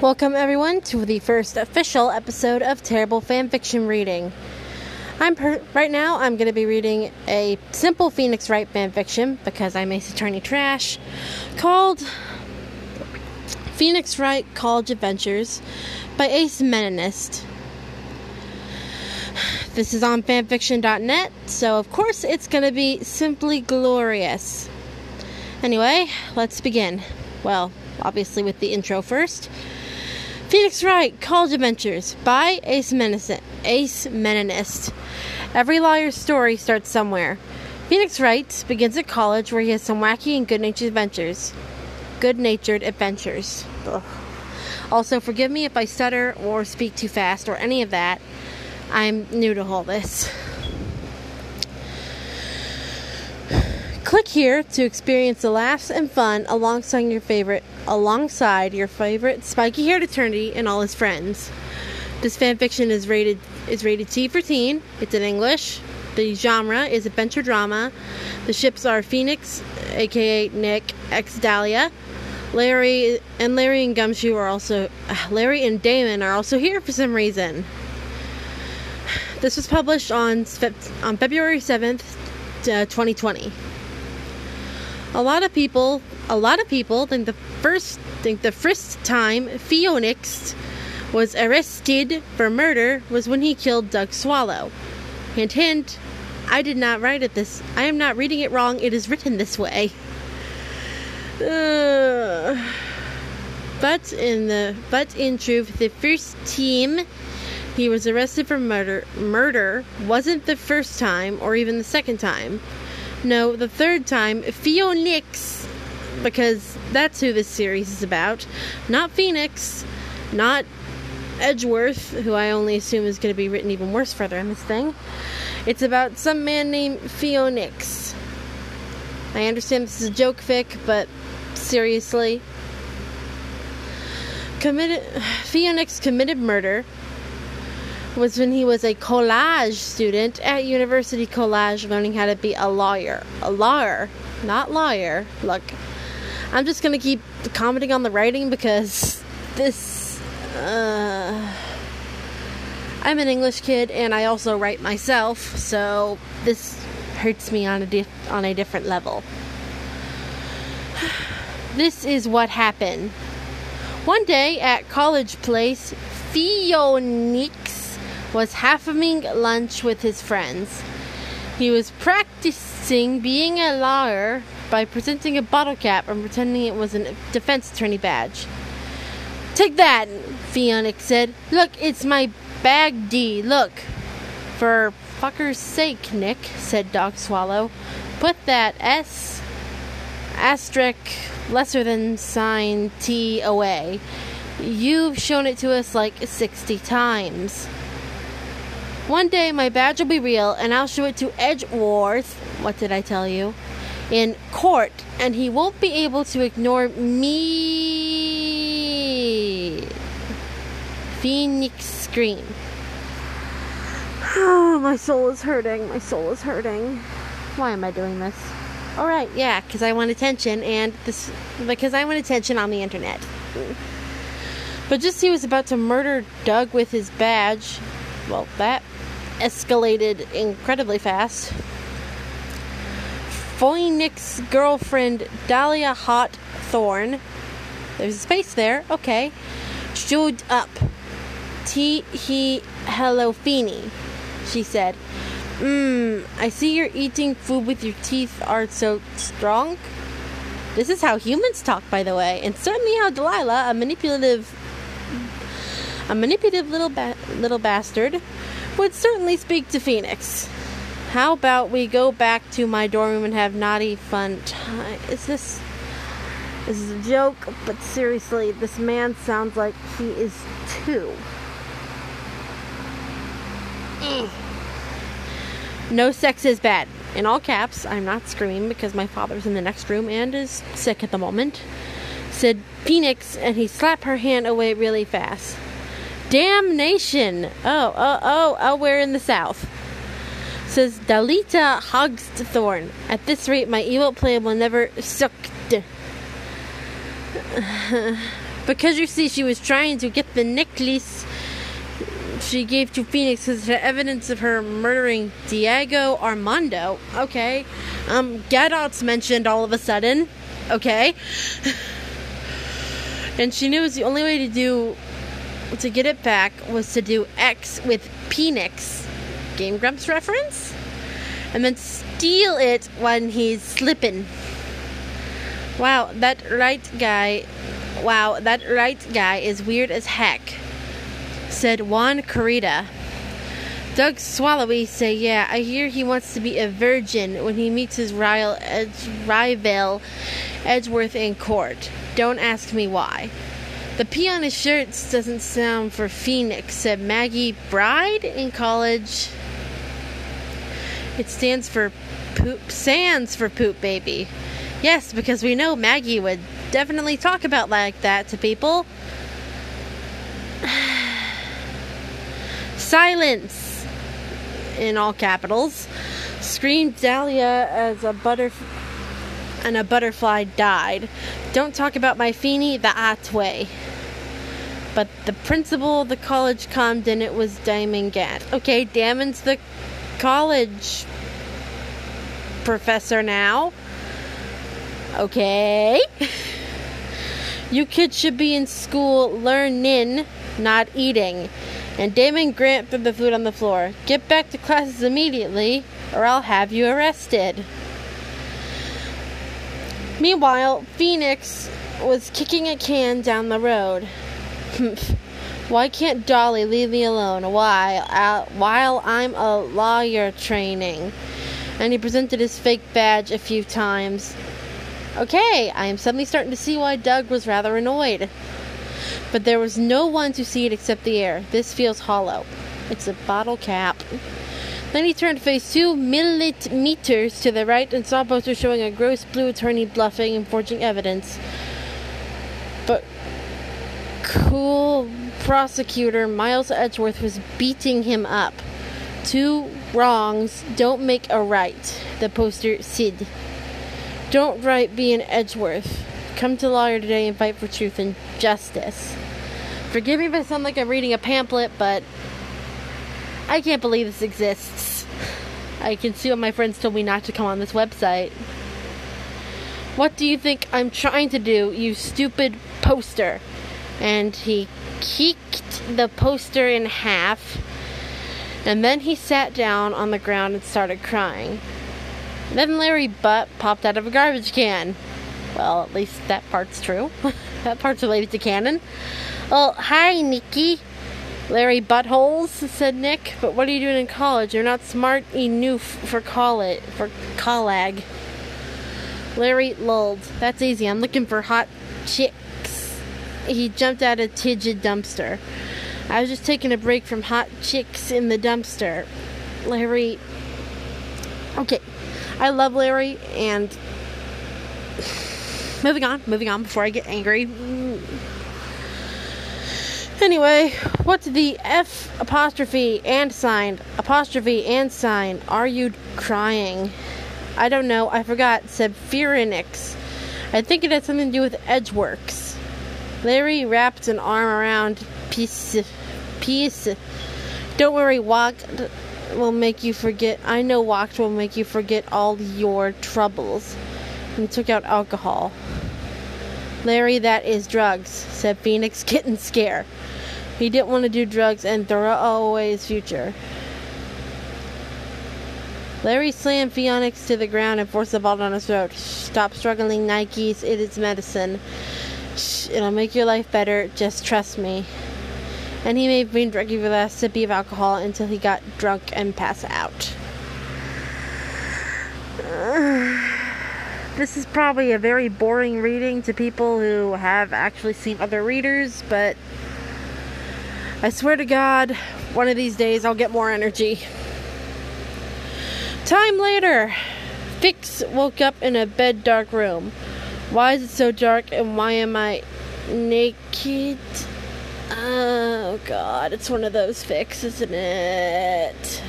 Welcome, everyone, to the first official episode of Terrible Fanfiction Reading. I'm per- right now. I'm going to be reading a simple Phoenix Wright fanfiction because I'm Ace Attorney Trash, called Phoenix Wright College Adventures by Ace Meninist. This is on fanfiction.net, so of course it's going to be simply glorious. Anyway, let's begin. Well, obviously with the intro first. Phoenix Wright, College Adventures by Ace Meninist. Ace Meninist. Every lawyer's story starts somewhere. Phoenix Wright begins at college where he has some wacky and good-natured adventures. Good-natured adventures. Ugh. Also, forgive me if I stutter or speak too fast or any of that. I'm new to all this. Click here to experience the laughs and fun alongside your favorite alongside your favorite spiky haired eternity and all his friends. This fanfiction is rated is rated T for teen. It's in English. The genre is adventure drama. The ships are Phoenix, aka Nick, ex Dahlia. Larry and Larry and Gumshoe are also Larry and Damon are also here for some reason. This was published on on February 7th, uh, 2020 a lot of people a lot of people think the first think the first time Phoenix was arrested for murder was when he killed Doug Swallow. Hint hint, I did not write it this I am not reading it wrong, it is written this way. Uh, but in the but in truth the first team he was arrested for murder murder wasn't the first time or even the second time. No, the third time, Phoenix, because that's who this series is about. Not Phoenix, not Edgeworth, who I only assume is going to be written even worse further in this thing. It's about some man named Phoenix. I understand this is a joke fic, but seriously. Committed Phoenix committed murder was when he was a collage student at University College learning how to be a lawyer. A lawyer, not lawyer. Look, I'm just going to keep commenting on the writing because this. Uh, I'm an English kid and I also write myself, so this hurts me on a on a different level. this is what happened. One day at College Place, Phoenix was having lunch with his friends. He was practicing being a lawyer by presenting a bottle cap and pretending it was a defense attorney badge. Take that, Phoenix said. Look, it's my bag D. Look. For fucker's sake, Nick, said Dog Swallow. Put that S asterisk lesser than sign T away. You've shown it to us like 60 times. One day my badge will be real and I'll show it to Edgeworth. What did I tell you? In court, and he won't be able to ignore me. Phoenix scream. Oh, my soul is hurting. My soul is hurting. Why am I doing this? All right, yeah, because I want attention, and this because I want attention on the internet. But just he was about to murder Doug with his badge. Well, that escalated incredibly fast. Phoenix's girlfriend Dahlia Hawthorne, there's a space there, okay, showed up. T he hello Feeny, she said. Mmm, I see you're eating food with your teeth are so strong. This is how humans talk, by the way, and certainly how Delilah, a manipulative, a manipulative little ba- little bastard, would certainly speak to Phoenix. How about we go back to my dorm room and have naughty fun time? Is this. This is a joke, but seriously, this man sounds like he is two. No sex is bad. In all caps, I'm not screaming because my father's in the next room and is sick at the moment. Said Phoenix, and he slapped her hand away really fast. Damnation! Oh, oh, oh, oh, we're in the south. Says Dalita Hogthorn. At this rate, my evil plan will never suck. Because you see, she was trying to get the necklace she gave to Phoenix as evidence of her murdering Diego Armando. Okay. Um, Godot's mentioned all of a sudden. Okay. and she knew it was the only way to do to get it back was to do X with Phoenix. Game Grumps reference? And then steal it when he's slipping. Wow, that right guy. Wow, that right guy is weird as heck said Juan Carita. Doug Swallowy say, yeah, I hear he wants to be a virgin when he meets his rival, rival Edgeworth in court. Don't ask me why. The P on his shirts doesn't sound for Phoenix, said Maggie Bride in college. It stands for poop, sands for poop baby. Yes, because we know Maggie would definitely talk about like that to people. Silence! In all capitals. Screamed Dahlia as a butterfly and a butterfly died. Don't talk about my Feeny the Otway. But the principal of the college and it was Damon Gant. Okay, Damon's the college professor now. Okay. you kids should be in school learning, not eating. And Damon Grant threw the food on the floor. Get back to classes immediately, or I'll have you arrested. Meanwhile, Phoenix was kicking a can down the road. Why can't Dolly leave me alone while, uh, while I'm a lawyer training? And he presented his fake badge a few times. Okay, I am suddenly starting to see why Doug was rather annoyed but there was no one to see it except the air. This feels hollow. It's a bottle cap. Then he turned face two millimeters to the right and saw a poster showing a gross blue attorney bluffing and forging evidence. Cool prosecutor Miles Edgeworth was beating him up. Two wrongs don't make a right, the poster said. Don't write be an Edgeworth. Come to lawyer today and fight for truth and justice. Forgive me if I sound like I'm reading a pamphlet, but I can't believe this exists. I can see what my friends told me not to come on this website. What do you think I'm trying to do, you stupid poster? And he kicked the poster in half, and then he sat down on the ground and started crying. Then Larry Butt popped out of a garbage can. Well, at least that part's true. that part's related to canon. Oh, hi, Nikki. Larry Buttholes, said Nick. But what are you doing in college? You're not smart enough for college, for collag. Larry lulled. That's easy. I'm looking for hot chicks. He jumped out of Tidged dumpster. I was just taking a break from hot chicks in the dumpster. Larry. Okay. I love Larry and moving on, moving on before I get angry. Anyway, what's the F apostrophe and sign apostrophe and sign? Are you crying? I don't know. I forgot. Said Phoenix. I think it had something to do with Edgeworks. Larry wrapped an arm around Peace. Peace. Don't worry, walked will make you forget. I know walked will make you forget all your troubles. And took out alcohol. Larry, that is drugs, said Phoenix, getting scared. He didn't want to do drugs and throw away his future. Larry slammed Phoenix to the ground and forced the ball down his throat. Stop struggling, Nikes. It is medicine. It'll make your life better. Just trust me. And he made Bean drink the last sip of alcohol until he got drunk and passed out. This is probably a very boring reading to people who have actually seen other readers, but I swear to God, one of these days I'll get more energy. Time later, Fix woke up in a bed dark room. Why is it so dark and why am I naked? Oh God, it's one of those fix, isn't it?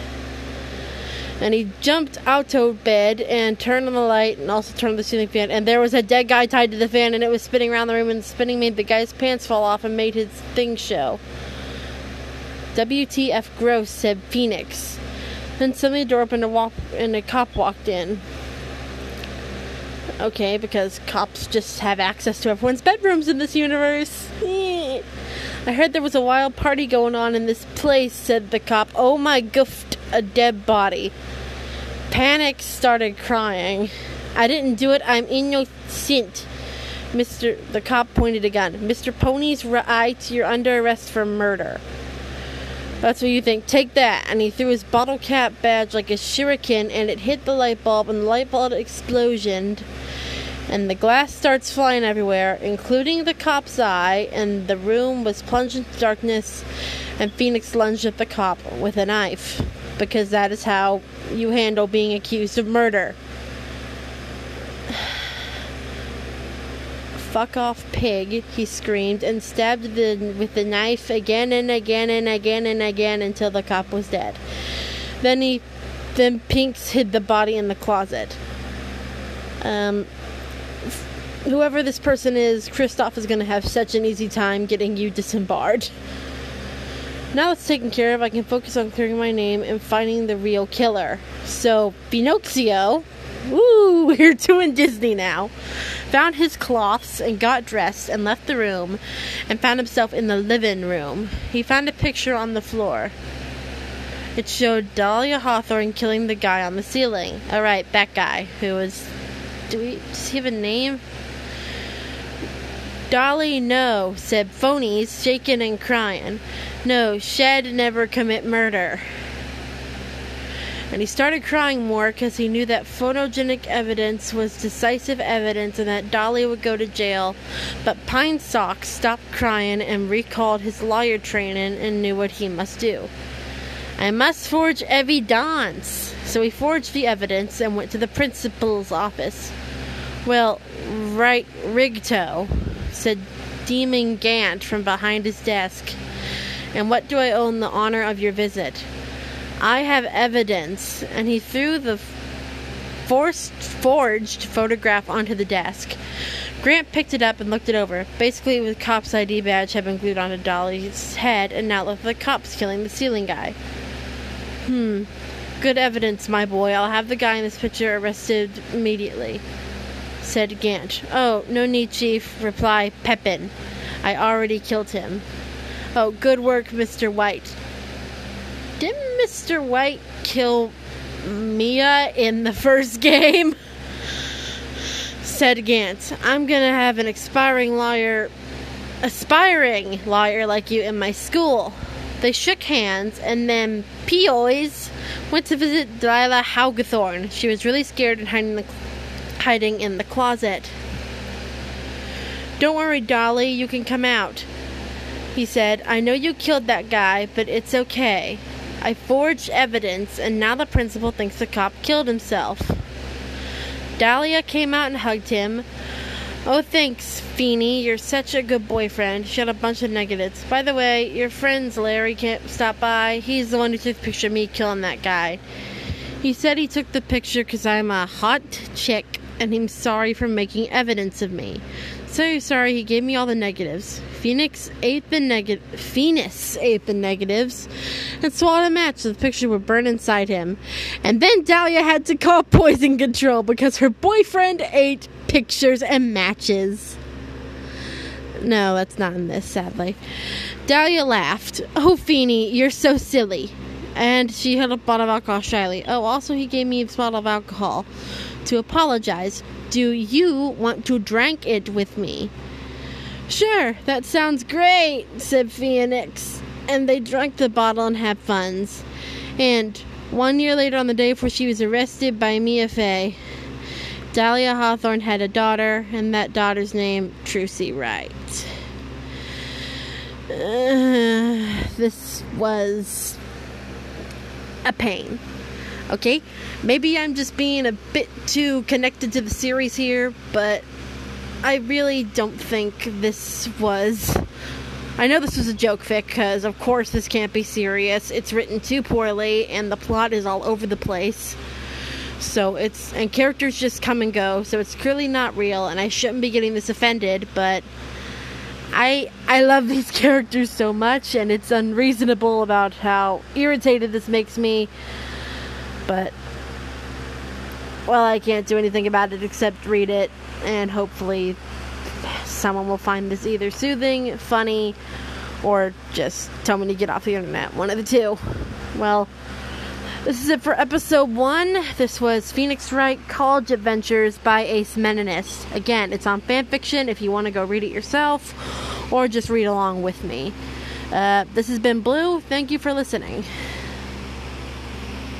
And he jumped out of bed and turned on the light and also turned on the ceiling fan. And there was a dead guy tied to the fan and it was spinning around the room. And spinning made the guy's pants fall off and made his thing show. WTF gross, said Phoenix. Then suddenly the door opened and, walk- and a cop walked in. Okay, because cops just have access to everyone's bedrooms in this universe. I heard there was a wild party going on in this place, said the cop. Oh my goofed, a dead body. Panic started crying. I didn't do it, I'm innocent. Mr. The cop pointed a gun. Mr. Pony's right, you're under arrest for murder. That's what you think. Take that. And he threw his bottle cap badge like a shuriken and it hit the light bulb and the light bulb explosioned. And the glass starts flying everywhere, including the cop's eye, and the room was plunged into darkness. And Phoenix lunged at the cop with a knife, because that is how you handle being accused of murder. Fuck off, pig, he screamed, and stabbed the, with the knife again and again and again and again until the cop was dead. Then he, then Pinks hid the body in the closet. Um, whoever this person is, Kristoph is going to have such an easy time getting you disembarred. Now it's taken care of, I can focus on clearing my name and finding the real killer. So, Pinocchio, woo, we're doing Disney now, found his cloths and got dressed and left the room and found himself in the living room. He found a picture on the floor. It showed Dahlia Hawthorne killing the guy on the ceiling. Alright, that guy who was. Do we. Does he have a name? Dolly, no, said Phonies, shaking and crying. No, Shed never commit murder. And he started crying more because he knew that photogenic evidence was decisive evidence and that Dolly would go to jail. But Pine Sock stopped crying and recalled his lawyer training and knew what he must do. I must forge evidence. So he forged the evidence and went to the principal's office. Well, right, Rigto, said Demon Gant from behind his desk. And what do I own the honor of your visit? I have evidence. And he threw the forced, forged photograph onto the desk. Grant picked it up and looked it over. Basically, the cop's ID badge had been glued onto Dolly's head, and now looked like the cops killing the ceiling guy. Hmm. Good evidence, my boy. I'll have the guy in this picture arrested immediately, said Gant. Oh, no need, Chief, replied Pepin. I already killed him. Oh, good work, Mr. White. Didn't Mr. White kill Mia in the first game? said Gant. I'm gonna have an aspiring lawyer, aspiring lawyer like you in my school. They shook hands, and then Peoys went to visit Delilah Hawthorne. She was really scared and hiding in the, hiding in the closet. Don't worry, Dolly, you can come out. He said, I know you killed that guy, but it's okay. I forged evidence, and now the principal thinks the cop killed himself. Dahlia came out and hugged him. Oh, thanks, Feeny. You're such a good boyfriend. She had a bunch of negatives. By the way, your friend's Larry can't stop by. He's the one who took the picture of me killing that guy. He said he took the picture because I'm a hot chick and he's sorry for making evidence of me. So sorry he gave me all the negatives. Phoenix ate the negative. Phoenix ate the negatives and swallowed a match so the picture would burn inside him. And then Dahlia had to call poison control because her boyfriend ate pictures and matches. No, that's not in this, sadly. Dahlia laughed. Oh, Feeny, you're so silly. And she had a bottle of alcohol shyly. Oh, also, he gave me a bottle of alcohol to apologize. Do you want to drink it with me? Sure, that sounds great, said Phoenix. And they drank the bottle and had funs. And one year later, on the day before she was arrested by Mia Fey, Dahlia Hawthorne had a daughter, and that daughter's name, Trucy Wright. Uh, this was a pain. Okay? Maybe I'm just being a bit too connected to the series here, but I really don't think this was I know this was a joke fic because, of course, this can't be serious. It's written too poorly and the plot is all over the place. So it's, and characters just come and go, so it's clearly not real, and I shouldn't be getting this offended, but I I love these characters so much, and it's unreasonable about how irritated this makes me. But well, I can't do anything about it except read it, and hopefully, someone will find this either soothing, funny, or just tell me to get off the internet. One of the two. Well. This is it for episode one. This was Phoenix Wright College Adventures by Ace Meninist. Again, it's on fanfiction if you want to go read it yourself or just read along with me. Uh, this has been Blue. Thank you for listening.